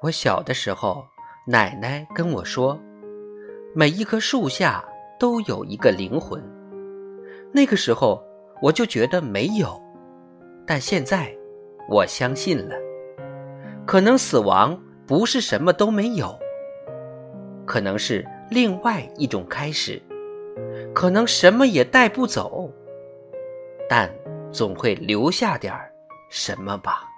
我小的时候奶奶跟我说每一棵树下都有一个灵魂。那个时候我就觉得没有但现在我相信了。可能死亡不是什么都没有可能是另外一种开始。可能什么也带不走但总会留下点什么吧。